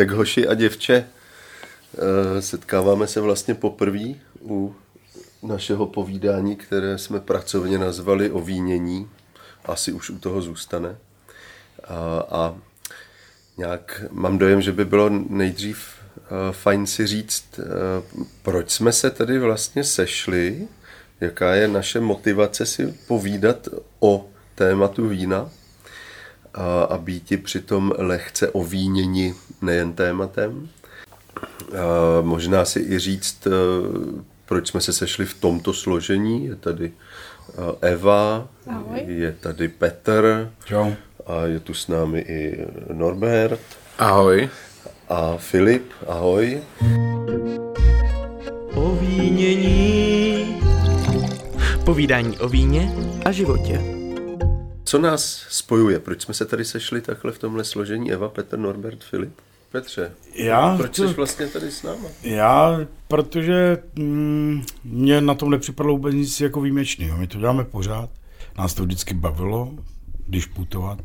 Tak hoši a děvče, eh, setkáváme se vlastně poprvé u našeho povídání, které jsme pracovně nazvali o vínění. Asi už u toho zůstane. A, a nějak mám dojem, že by bylo nejdřív eh, fajn si říct, eh, proč jsme se tady vlastně sešli, jaká je naše motivace si povídat o tématu vína a, a být přitom lehce ovíněni nejen tématem. A možná si i říct, eh, proč jsme se sešli v tomto složení. Je tady Eva, Ahoj. je tady Petr, Čau. a je tu s námi i Norbert. Ahoj. A Filip, ahoj. Ovínění. Povídání o víně a životě. Co nás spojuje? Proč jsme se tady sešli takhle v tomhle složení? Eva, Petr, Norbert, Filip? Petře, Já, proč jsi vlastně tady s náma? Já, protože mm, mě na tom nepřipadlo vůbec nic jako výjimečného. My to děláme pořád. Nás to vždycky bavilo, když putovat.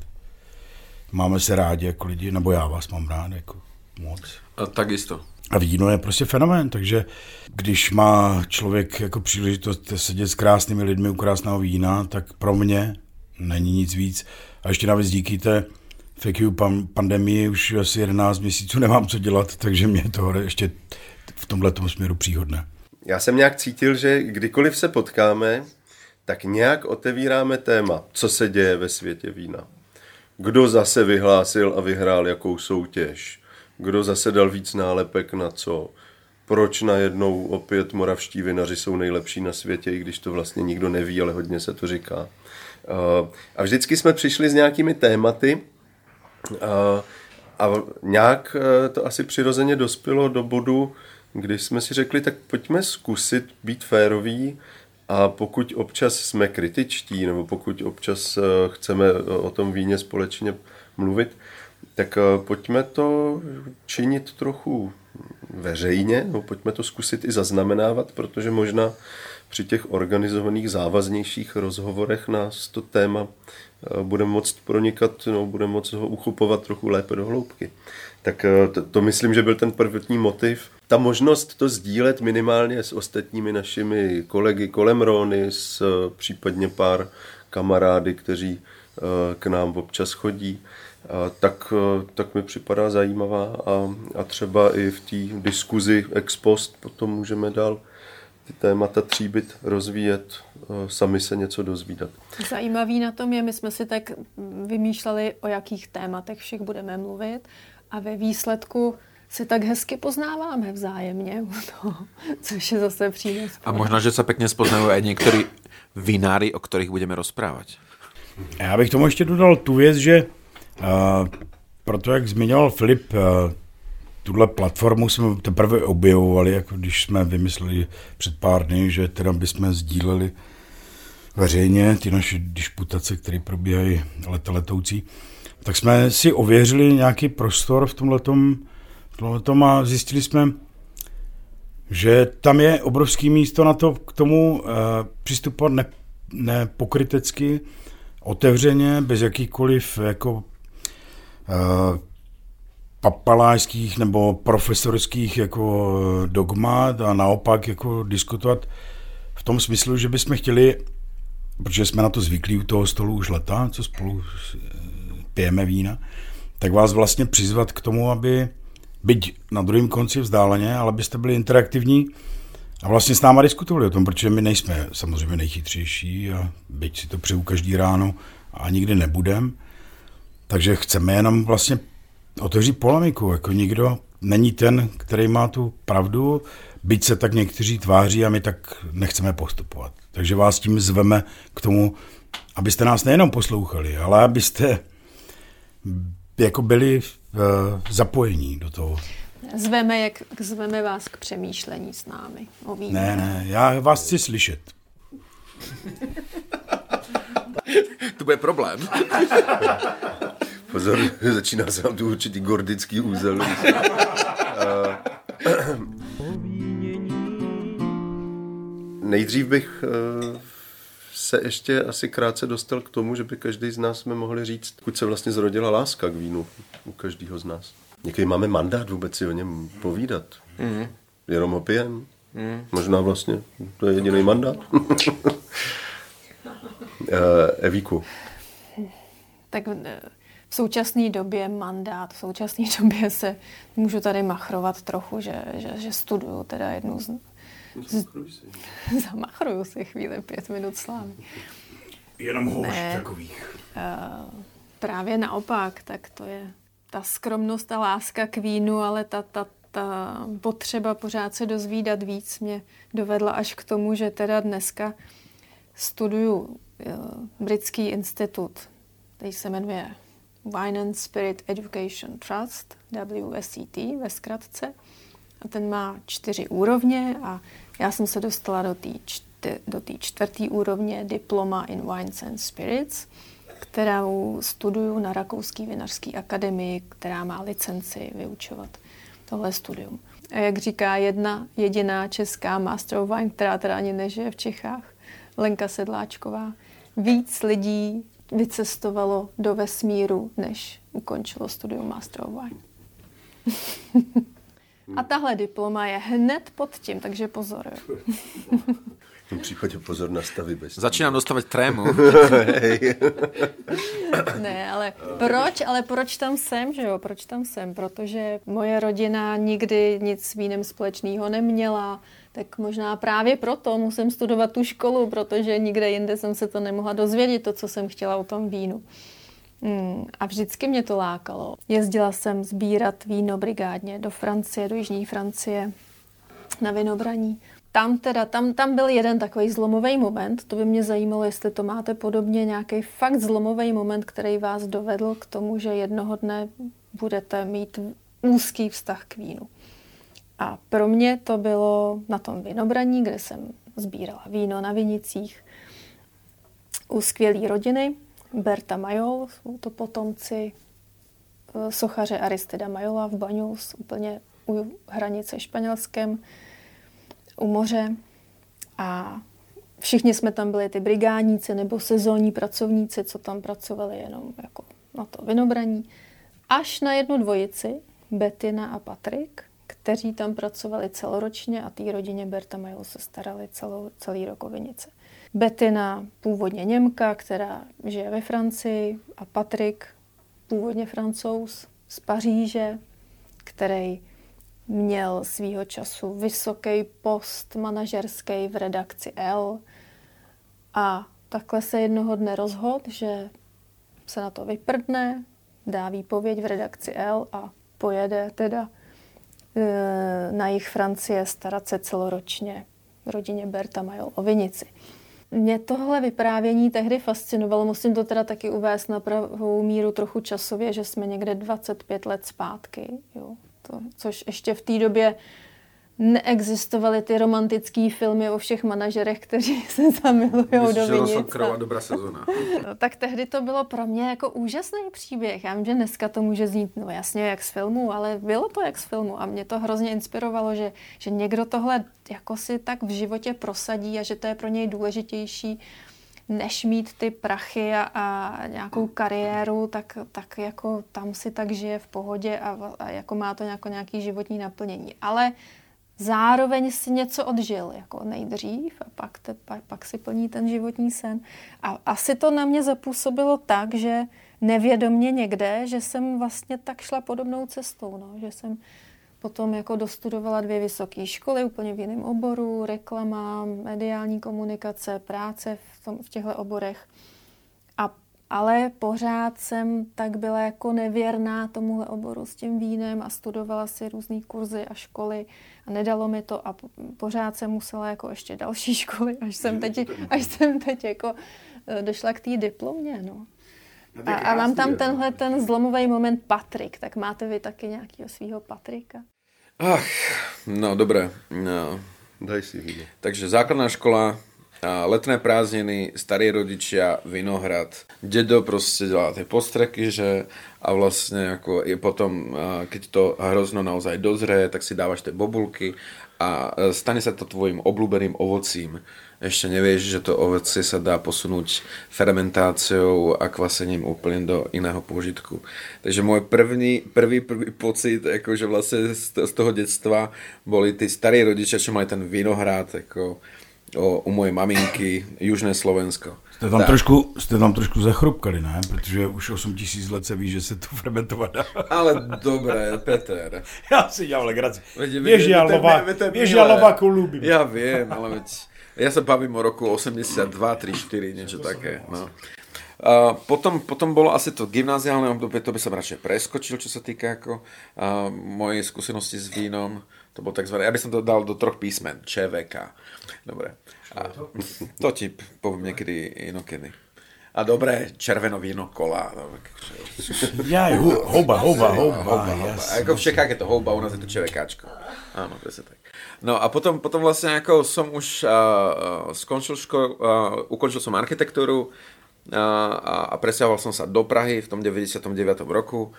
Máme se rádi jako lidi, nebo já vás mám rád jako moc. A tak jisto. A víno je prostě fenomén, takže když má člověk jako příležitost sedět s krásnými lidmi u krásného vína, tak pro mě není nic víc. A ještě navíc díky té fake you pandemii už asi 11 měsíců nemám co dělat, takže mě to ještě v tomhle směru příhodné. Já jsem nějak cítil, že kdykoliv se potkáme, tak nějak otevíráme téma, co se děje ve světě vína. Kdo zase vyhlásil a vyhrál jakou soutěž? Kdo zase dal víc nálepek na co? Proč najednou opět moravští vinaři jsou nejlepší na světě, i když to vlastně nikdo neví, ale hodně se to říká. A vždycky jsme přišli s nějakými tématy a, a nějak e, to asi přirozeně dospělo do bodu, kdy jsme si řekli, tak pojďme zkusit být féroví a pokud občas jsme kritičtí, nebo pokud občas chceme o tom víně společně mluvit, tak pojďme to činit trochu veřejně, nebo pojďme to zkusit i zaznamenávat, protože možná při těch organizovaných závaznějších rozhovorech nás to téma eh, bude moct pronikat, no, bude moct ho uchopovat trochu lépe do hloubky. Tak eh, to, to myslím, že byl ten prvotní motiv. Ta možnost to sdílet minimálně s ostatními našimi kolegy kolem Rony, s eh, případně pár kamarády, kteří k nám občas chodí, tak, tak mi připadá zajímavá a, a třeba i v té diskuzi ex post potom můžeme dál ty témata tříbit, rozvíjet, eh, sami se něco dozvídat. Zajímavý na tom je, my jsme si tak vymýšleli, o jakých tématech všech budeme mluvit a ve výsledku se tak hezky poznáváme vzájemně u toho, což je zase přínos. A možná, že se pěkně spoznají i některý vináři, o kterých budeme rozprávat. Já bych tomu ještě dodal tu věc, že uh, proto, jak zmiňoval Filip, uh, tuhle platformu jsme teprve objevovali, jako když jsme vymysleli před pár dny, že teda bychom sdíleli veřejně ty naše disputace, které probíhají leta letoucí, tak jsme si ověřili nějaký prostor v tomhletom, v a zjistili jsme, že tam je obrovský místo na to k tomu uh, přistupovat ne, nepokrytecky, otevřeně, bez jakýchkoliv jako uh, papalářských nebo profesorských jako dogmat a naopak jako diskutovat v tom smyslu, že bychom chtěli, protože jsme na to zvyklí u toho stolu už leta, co spolu pijeme vína, tak vás vlastně přizvat k tomu, aby byť na druhém konci vzdáleně, ale byste byli interaktivní a vlastně s náma diskutovali o tom, protože my nejsme samozřejmě nejchytřejší a byť si to přeju každý ráno a nikdy nebudem, takže chceme jenom vlastně otevří polemiku. Jako nikdo není ten, který má tu pravdu, byť se tak někteří tváří a my tak nechceme postupovat. Takže vás tím zveme k tomu, abyste nás nejenom poslouchali, ale abyste jako byli uh, zapojení do toho. Zveme, jak zveme vás k přemýšlení s námi o víně. Ne, ne, já vás chci slyšet. to bude problém. Pozor, začíná se nám tu určitý gordický úzel. Nejdřív bych eh, se ještě asi krátce dostal k tomu, že by každý z nás jsme mohli říct, kud se vlastně zrodila láska k vínu u každého z nás. Jaký máme mandát vůbec si o něm povídat? Mm. Jenom ho pijem? Mm. Možná vlastně, to je jediný mandát. Eh, Evíku. Tak eh, v současné době mandát, v současné době se můžu tady machrovat trochu, že, že, že studuju teda jednu z... z zamachruju si chvíli, pět minut slávy. Jenom hoř takových. Uh, právě naopak, tak to je ta skromnost a láska k vínu, ale ta, ta, ta potřeba pořád se dozvídat víc mě dovedla až k tomu, že teda dneska studuju uh, Britský institut, který se jmenuje Wine and Spirit Education Trust, WSET ve zkratce. A ten má čtyři úrovně a já jsem se dostala do té do čtvrté úrovně diploma in Wines and Spirits, kterou studuju na Rakouské vinařské akademii, která má licenci vyučovat tohle studium. A jak říká jedna jediná česká Master of Wine, která teda ani nežije v Čechách, Lenka Sedláčková, víc lidí vycestovalo do vesmíru, než ukončilo studium Master of Wine. A tahle diploma je hned pod tím, takže pozor. V tom případě pozor na stavy bez. Začínám dostávat trému. ne, ale proč, ale proč tam jsem, že jo? Proč tam jsem? Protože moje rodina nikdy nic s vínem společného neměla, tak možná právě proto musím studovat tu školu, protože nikde jinde jsem se to nemohla dozvědět, to, co jsem chtěla o tom vínu. Hmm, a vždycky mě to lákalo. Jezdila jsem sbírat víno brigádně do Francie, do Jižní Francie, na vinobraní. Tam teda, tam, tam byl jeden takový zlomový moment, to by mě zajímalo, jestli to máte podobně nějaký fakt zlomový moment, který vás dovedl k tomu, že jednoho dne budete mít úzký vztah k vínu. A pro mě to bylo na tom vinobraní, kde jsem sbírala víno na vinicích u skvělé rodiny. Berta Majol, jsou to potomci eh, sochaře Aristida Majola v Baňus, úplně u hranice španělském, u moře. A všichni jsme tam byli ty brigádníci nebo sezónní pracovníci, co tam pracovali jenom jako na to vinobraní. Až na jednu dvojici, Betina a Patrik, kteří tam pracovali celoročně a té rodině Berta Majl se starali celou, celý rok o vinice. Betina, původně Němka, která žije ve Francii a Patrik, původně francouz z Paříže, který měl svýho času vysoký post manažerský v redakci L a takhle se jednoho dne rozhodl, že se na to vyprdne, dá výpověď v redakci L a pojede teda Eh, na jich Francie starat se celoročně rodině Berta Majol o vinici. Mě tohle vyprávění tehdy fascinovalo, musím to teda taky uvést na pravou míru trochu časově, že jsme někde 25 let zpátky, jo. To, což ještě v té době neexistovaly ty romantické filmy o všech manažerech, kteří se zamilují do vinic. krava dobrá sezona. tak tehdy to bylo pro mě jako úžasný příběh. Já vím, že dneska to může znít, no jasně, jak z filmu, ale bylo to jak z filmu a mě to hrozně inspirovalo, že, že někdo tohle jako si tak v životě prosadí a že to je pro něj důležitější než mít ty prachy a, a nějakou kariéru, tak, tak jako tam si tak žije v pohodě a, a jako má to nějako, nějaký životní naplnění. Ale zároveň si něco odžil jako nejdřív a pak, te, pak, pak si plní ten životní sen. A asi to na mě zapůsobilo tak, že nevědomně někde, že jsem vlastně tak šla podobnou cestou, no, že jsem potom jako dostudovala dvě vysoké školy úplně v jiném oboru, reklama, mediální komunikace, práce v, tom, v těchto oborech. Ale pořád jsem tak byla jako nevěrná tomuhle oboru s tím vínem a studovala si různé kurzy a školy a nedalo mi to a pořád jsem musela jako ještě další školy, až jsem teď, až jsem teď jako eh, došla k té diplomě, no. A, a mám tam tenhle ten zlomový moment Patrik, tak máte vy taky nějakého svého Patrika? Ach, no dobré. No. Daj si víno. Takže základná škola, letné prázdniny, starí rodičia, Vinohrad. Dedo proste dělá tie postreky, že a vlastne ako je potom, keď to hrozno naozaj dozrie, tak si dávaš tie bobulky a e, stane sa to tvojim obľúbeným ovocím. Ešte nevieš, že to ovocie sa dá posunúť fermentáciou a kvasením úplne do iného požitku. Takže môj první, prvý, prvý pocit, akože vlastne z, toho detstva boli tí starí rodičia, čo mali ten vinohrad, ako o, u mojej maminky, Južné Slovensko. Jste tam, Tak. trošku, jste tam trošku zachrupkali, ne? Protože už 8 tisíc let se ví, že se to fermentovat dá. Ale dobré, Peter. Já si dělám legraci. Milé. Jalováku ľúbim. Ja viem, ale veď... Ja sa bavím o roku 82, 3, 4, niečo také. No. A potom, potom bolo asi to gymnáziálne obdobie, to by som radšej preskočil, čo sa týka ako a, mojej skúsenosti s vínom. To bolo takzvané, ja by som to dal do troch písmen, ČVK. Dobre. A, to ti poviem niekedy inokedy. A dobré, červeno víno, kola. No, akože- Já, hu- houba, houba, houba, houba, jasně. Ako v Čechách je to houba, u nás je to ČVKčko. Áno, presne tak. No a potom, potom vlastne ako som už uh, uh, skončil školu, uh, ukončil som architektúru uh, a, a presťahoval som sa do Prahy v tom 99. roku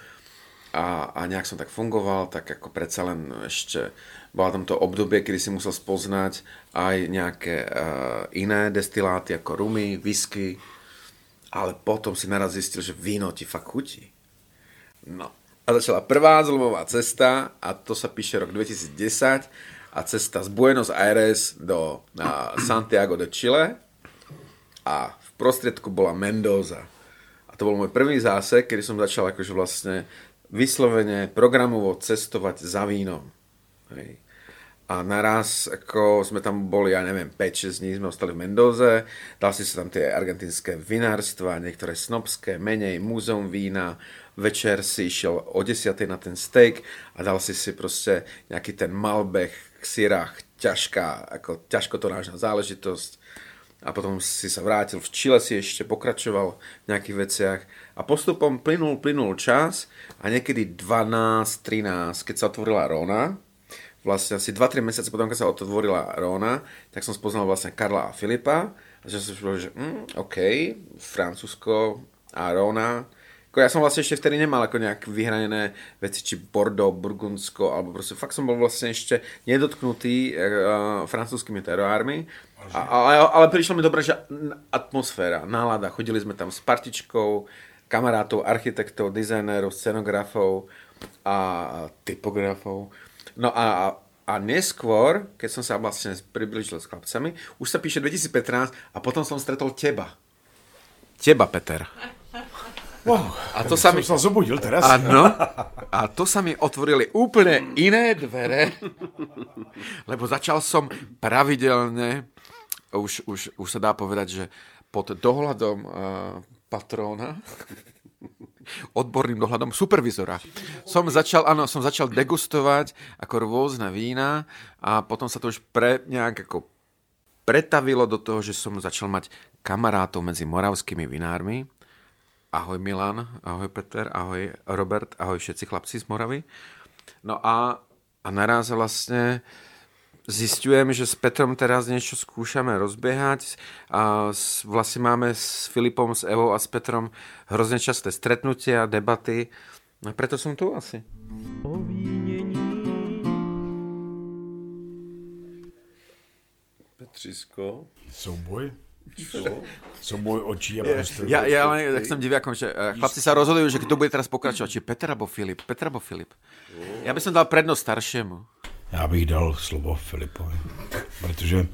a, a nejak som tak fungoval, tak ako predsa len ešte bola tam to obdobie, kedy si musel spoznať aj nejaké uh, iné destiláty ako rumy, whisky, ale potom si naraz zistil, že víno ti fakt chutí. No. A začala prvá zlomová cesta a to sa píše rok 2010 a cesta z Buenos Aires do Santiago de Chile a prostriedku bola Mendoza. A to bol môj prvý zásek, kedy som začal akože vlastne vyslovene programovo cestovať za vínom. Hej. A naraz, ako sme tam boli, ja neviem, 5-6 dní sme ostali v Mendoze, dal si sa tam tie argentínske vinárstva, niektoré snobské, menej, múzeum vína, večer si išiel o 10 na ten steak a dal si si proste nejaký ten Malbec k syrách, ťažká, ako ťažkotonážna záležitosť a potom si sa vrátil v Chile, si ešte pokračoval v nejakých veciach a postupom plynul, plynul čas a niekedy 12-13, keď sa otvorila Rona, vlastne asi 2-3 mesiace potom, keď sa otvorila Rona, tak som spoznal vlastne Karla a Filipa a že som si povedal, že mm, OK, Francúzsko a Rona. Ako ja som vlastne ešte vtedy nemal ako nejak vyhranené veci, či Bordeaux, Burgundsko, alebo proste fakt som bol vlastne ešte nedotknutý uh, francúzskými teroármi. A, ale, ale prišlo mi dobre, že atmosféra, nálada, chodili sme tam s partičkou, kamarátov, architektov, dizajnérov, scenografov a typografov. No a, a neskôr, keď som sa vlastne približil s chlapcami, už sa píše 2015 a potom som stretol teba. Teba, Peter. Wow, A to sa mi... jsem se zobudil teraz. Áno. A to sa mi otvorili úplne iné dvere, lebo začal som pravidelne, už, už, už sa dá povedať, že pod dohľadom uh, patróna, odborným dohľadom supervizora. Som začal, áno, som začal degustovať ako rôzne vína a potom sa to už pre, nejak ako pretavilo do toho, že som začal mať kamarátov medzi moravskými vinármi. Ahoj Milan, ahoj Peter, ahoj Robert, ahoj všetci chlapci z Moravy. No a, a naraz vlastne zistujem, že s Petrom teraz niečo skúšame rozbiehať a s, vlastne máme s Filipom, s Evou a s Petrom hrozne časté stretnutia, debaty. A preto som tu asi. Petřísko. Souboj. Souboj očí a prostě. Ja, ja len tak som diviakom, že eh, chlapci sa rozhodujú, že kto bude teraz pokračovať, či Petr alebo Filip. Petr alebo Filip. Ja by som dal prednosť staršiemu. Já bych dal slovo Filipovi, protože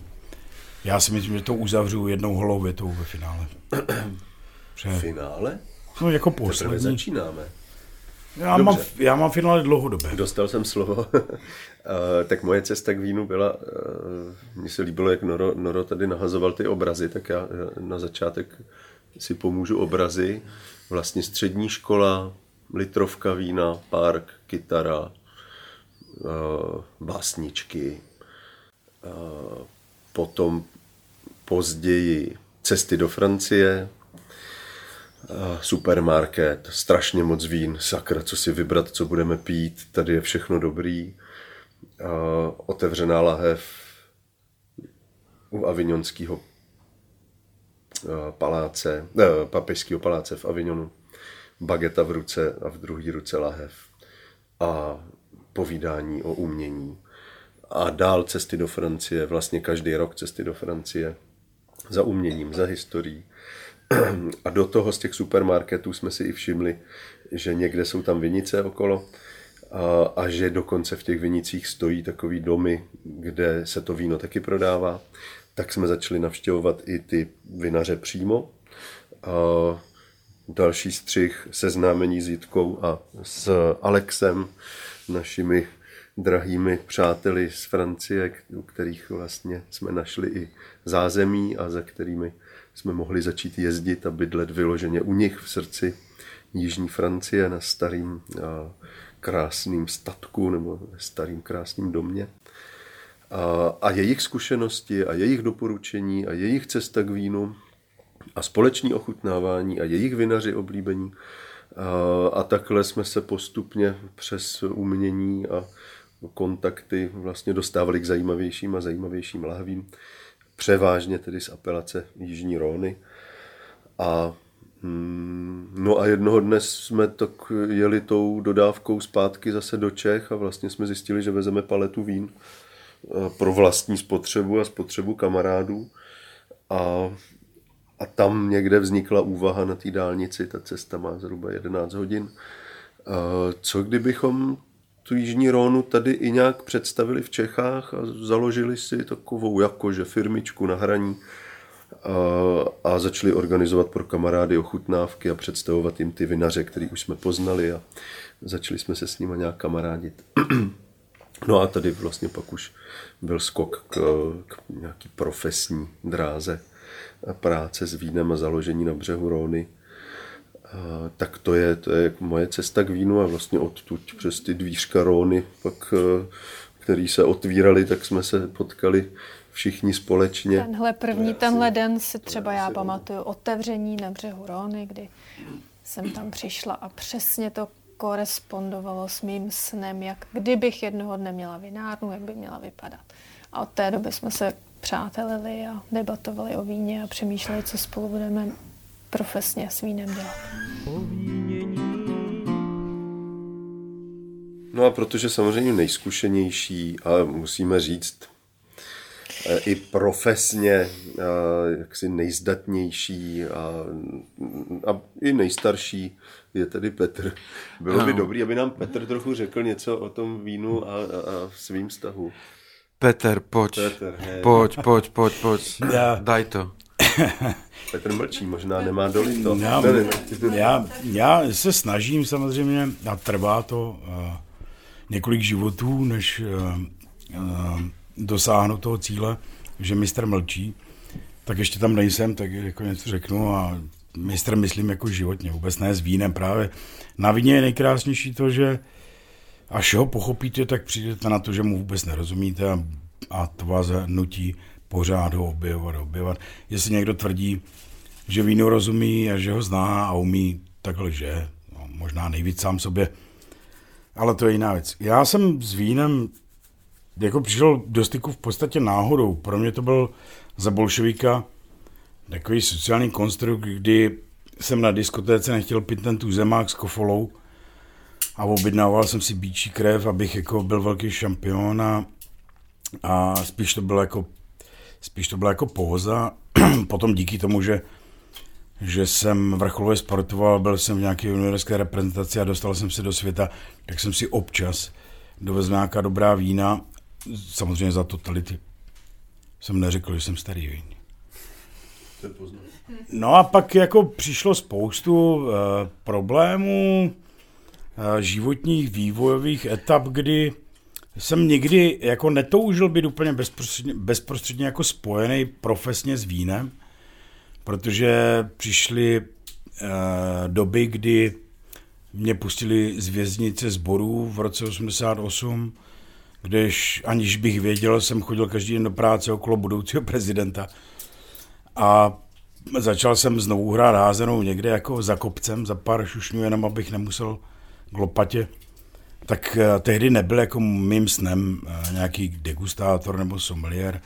já si myslím, že to uzavřu jednou holou větou ve finále. Že, Finále? no jako Teprve poslední. začínáme. Já mám, já mám finále dlouhodobé. Dostal jsem slovo. Eh, tak moje cesta k vínu byla, eh, mně se líbilo, jak Noro, Noro tady nahazoval ty obrazy, tak já na začátek si pomůžu obrazy. Vlastně střední škola, litrovka vína, park, kytara, eh, básničky, potom později cesty do Francie, supermarket, strašně moc vín, sakra, co si vybrat, co budeme pít, tady je všechno dobrý. Otevřená lahev u avignonského paláce, eh, papežského paláce v Avignonu, bageta v ruce a v druhé ruce lahev a povídání o umění. A dál cesty do Francie, vlastně každý rok cesty do Francie za uměním, za historií. A do toho z těch supermarketů jsme si i všimli, že někde jsou tam vinice okolo a, a že dokonce v těch vinicích stojí takový domy, kde se to víno taky prodává. Tak jsme začali navštěvovat i ty vinaře přímo. A další střih seznámení s Jitkou a s Alexem, našimi drahými přáteli z Francie, u kterých vlastně jsme našli i zázemí a za kterými jsme mohli začít jezdit a bydlet vyloženě u nich v srdci Jižní Francie na starým krásným statku nebo starým krásným domě. A, a jejich zkušenosti a jejich doporučení a jejich cesta k vínu a společní ochutnávání a jejich vinaři oblíbení. A, a takhle jsme se postupně přes umění a kontakty vlastně dostávali k zajímavějším a zajímavějším lahvím. Převážně tedy z apelace Jižní Róny. A mm, No a jednoho dne jsme tak jeli tou dodávkou zpátky zase do Čech a vlastně jsme zjistili, že vezeme paletu vín eh, pro vlastní spotřebu a spotřebu kamarádů. A a tam někde vznikla úvaha na té dálnici, ta cesta má zhruba 11 hodin. Co kdybychom tu Jižní Rónu tady i nějak představili v Čechách a založili si takovou jakože firmičku na hraní a, a začali organizovat pro kamarády ochutnávky a představovat jim ty vinaře, který už jsme poznali a začali jsme se s nimi nějak kamarádit. No a tady vlastně pak už byl skok k, k nějaký profesní dráze práce s vínem a založení na břehu Róny, tak to je, to je moje cesta k vínu a vlastně odtud přes ty dvířka Róny, pak, e, který se otvíraly, tak jsme se potkali všichni společně. Tenhle první, tenhle den si třeba já pamatuju otevření na břehu Róny, kdy jsem tam přišla a přesně to korespondovalo s mým snem, jak kdybych jednoho dne měla vinárnu, jak by měla vypadat. A od té doby jsme se přátelili a debatovali o víně a přemýšleli, co spolu budeme profesně s vínem dělat. No a protože samozřejmě nejzkušenější, a musíme říct, e, i profesně e, jaksi nejzdatnější a, a i nejstarší je tedy Petr. Bylo no. by dobrý, aby nám Petr trochu řekl něco o tom vínu a, a, a svým vztahu. Peter, pojď, Peter, pojď, pojď, pojď, pojď, já... daj to. Petr mlčí, možná nemá doli to. Já, já, já se snažím samozřejmě a trvá to uh, několik životů, než uh, uh, dosáhnu toho cíle, že mistr mlčí, tak ještě tam nejsem, tak jako něco řeknu a mistr myslím jako životně, vůbec ne s vínem právě. Na víně je nejkrásnější to, že až ho pochopíte, tak přijdete na to, že mu vůbec nerozumíte a, a to vás nutí pořád ho objevovat, objevovat. Jestli někdo tvrdí, že víno rozumí a že ho zná a umí, takhle že, no, možná nejvíc sám sobě, ale to je jiná věc. Já jsem s vínem jako přišel do styku v podstatě náhodou. Pro mě to byl za bolševíka takový sociální konstrukt, kdy jsem na diskotéce nechtěl pít ten tuzemák s kofolou, a objednával jsem si bíčí krev, abych jako byl velký šampion a, a spíš to bylo jako spíš to byla jako pohoza. Potom díky tomu, že, že jsem vrcholově sportoval, byl jsem v nějaké juniorské reprezentaci a dostal jsem se do světa, tak jsem si občas dovezl nějaká dobrá vína, samozřejmě za totality. Jsem neřekl, že jsem starý vín. No a pak jako přišlo spoustu uh, problémů, Eh, životních vývojových etap, kdy jsem nikdy jako netoužil být úplně bezprostředně, bezprostředně jako spojený profesně s vínem, protože přišly uh, doby, kdy mě pustili z věznice zborů v roce 88, když aniž bych věděl, jsem chodil každý den do práce okolo budoucího prezidenta. A začal jsem znovu hrát házenou někde jako za kopcem, za pár šušňů, jenom abych nemusel k lopatě, tak eh, tehdy nebyl jako mým snem eh, nějaký degustátor nebo sommelier.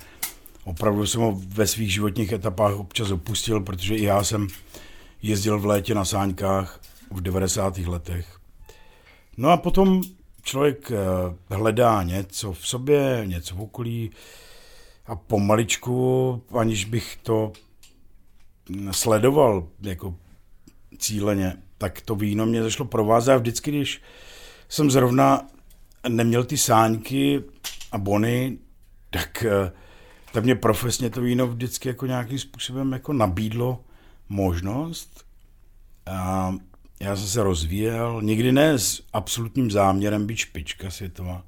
opravdu jsem ho ve svých životních etapách občas opustil, protože i já jsem jezdil v létě na sáňkách v 90. letech. No a potom člověk eh, hledá něco v sobě, něco v okolí a pomaličku, aniž bych to sledoval jako cíleně, tak to víno mě zašlo provázet a vždycky, když jsem zrovna neměl ty sáňky a bony, tak, eh, tak mě profesně to víno vždycky jako nějakým způsobem jako nabídlo možnost. A já jsem se rozvíjel, nikdy ne s absolutním záměrem být špička světová.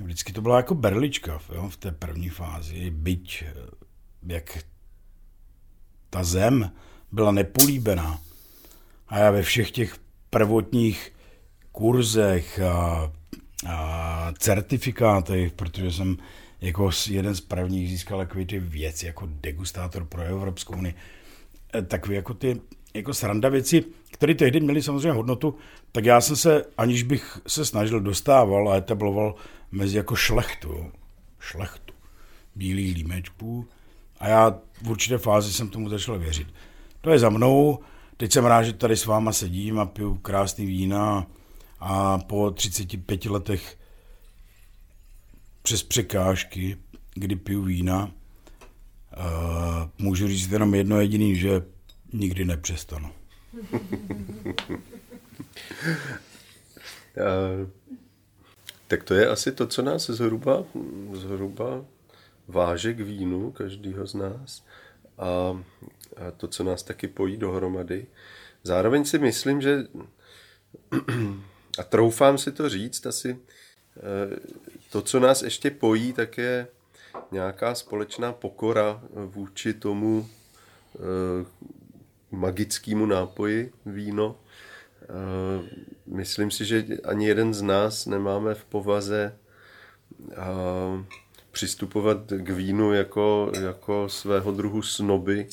Vždycky to byla jako berlička jo, v té první fázi, byť eh, jak ta zem byla nepolíbená. A já ve všech těch prvotních kurzech a, a certifikátech, protože jsem jako jeden z prvních získal takové ty věci jako degustátor pro Evropskou unii, eh, takové jako ty jako sranda věci, které tehdy měly samozřejmě hodnotu, tak já jsem se, aniž bych se snažil, dostával a etabloval mezi jako šlechtu, šlechtu bílých límečků. A já v určité fázi jsem tomu začal věřit. To je za mnou, teď jsem rád, že tady s váma sedím a piju krásný vína a po 35 letech přes překážky, kdy piju vína, uh, můžu říct jenom jedno jediný, že nikdy nepřestanu. tak to je asi to, co nás zhruba, zhruba váže k vínu, každýho z nás. A, a to, co nás taky pojí dohromady. Zároveň si myslím, že a troufám si to říct, asi e, to, co nás ještě pojí, tak je nějaká společná pokora vůči tomu e, magickému nápoji víno. E, myslím si, že ani jeden z nás nemáme v povaze přistupovat k vínu jako, jako svého druhu snoby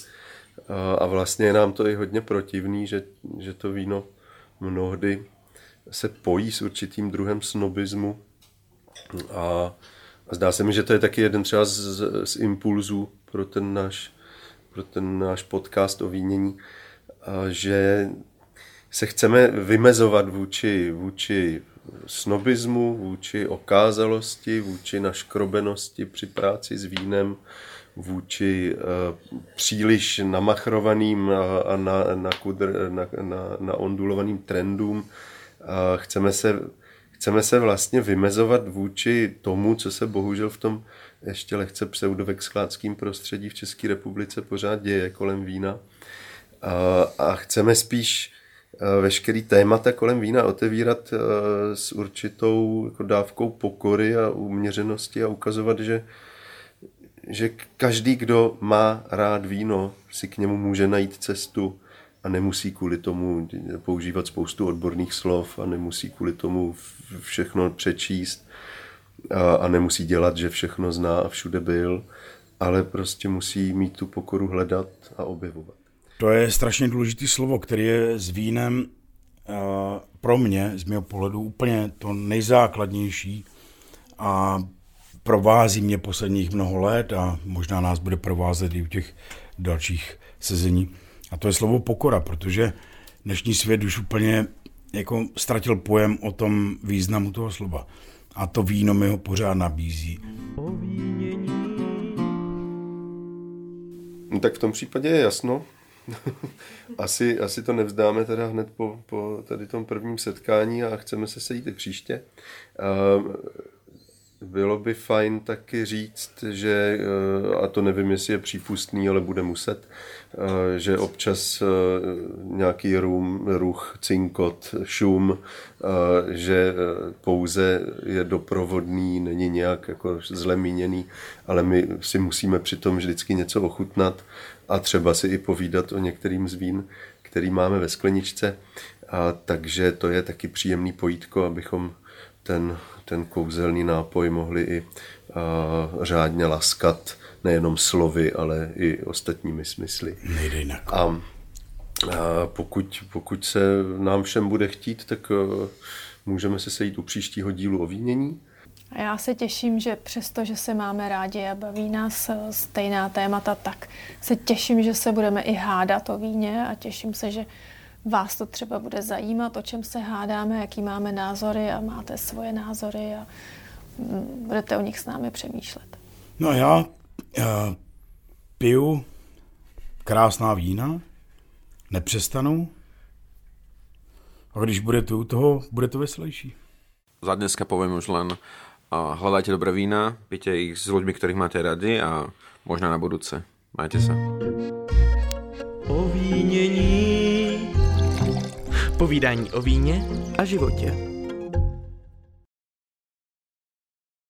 a vlastně je nám to i hodně protivný, že, že to víno mnohdy se pojí s určitým druhem snobismu a, a zdá se mi, že to je taky jeden třeba z, z impulzů pro ten náš, pro ten náš podcast o vínění, že se chceme vymezovat vůči, vůči snobismu, vůči okázalosti, vůči naškrobenosti při práci s vínem, vůči uh, příliš namachrovaným a, a na, na, kudr, na, na, na ondulovaným trendům. Chceme, se, chceme se vlastně vymezovat vůči tomu, co se bohužel v tom ještě lehce pseudovexkláckým prostředí v České republice pořád děje kolem vína. A, chceme spíš Eh, veškerý témata kolem vína otevírat eh, s určitou jako dávkou pokory a uměřenosti a ukazovat, že, že každý, kdo má rád víno, si k němu může najít cestu a nemusí kvůli tomu používat spoustu odborných slov a nemusí kvůli tomu všechno přečíst a, a nemusí dělat, že všechno zná a všude byl, ale prostě musí mít tu pokoru hledat a objevovat. To je strašně důležité slovo, které je s vínem uh, pro mě, z mého pohledu, úplně to nejzákladnější a provází mě posledních mnoho let a možná nás bude provázet i u těch dalších sezení. A to je slovo pokora, protože dnešní svět už úplně jako ztratil pojem o tom významu toho slova. A to víno mi ho pořád nabízí. No, tak v tom případě je jasno, asi, asi to nevzdáme teda hned po, po tady tom prvním setkání a chceme se sejít i příště. Uh, bylo by fajn taky říct, že, eh, a to nevím, jestli je přípustný, ale bude muset, eh, že občas nějaký rum, ruch, cinkot, šum, že pouze je doprovodný, není nějak jako zle míněný, ale my si musíme přitom vždycky něco ochutnat a třeba si i povídat o některým z vín, který máme ve skleničce. A takže to je taky příjemný pojítko, abychom ten, ten kouzelný nápoj mohli i a, řádně laskat nejenom slovy, ale i ostatními smysly. Nejde jinak. A, a pokud, pokud se nám všem bude chtít, tak a, můžeme se sejít u příštího dílu o vínění A já se těším, že přesto, že se máme rádi a baví nás eh, stejná témata, tak se těším, že se budeme i hádat o víně a těším se, že vás to třeba bude zajímat, o čem se hádáme, jaký máme názory a máte svoje názory a mm, budete o nich s námi přemýšlet. No já, já piju krásná vína, nepřestanu a když budete u toho, bude to veselější. Za dneska povím už len uh, hledajte dobré vína, pijte ich s ľuďmi, ktorých máte radi a možná na budúce. Majte sa. Ovínění. Povídání o víně a životě.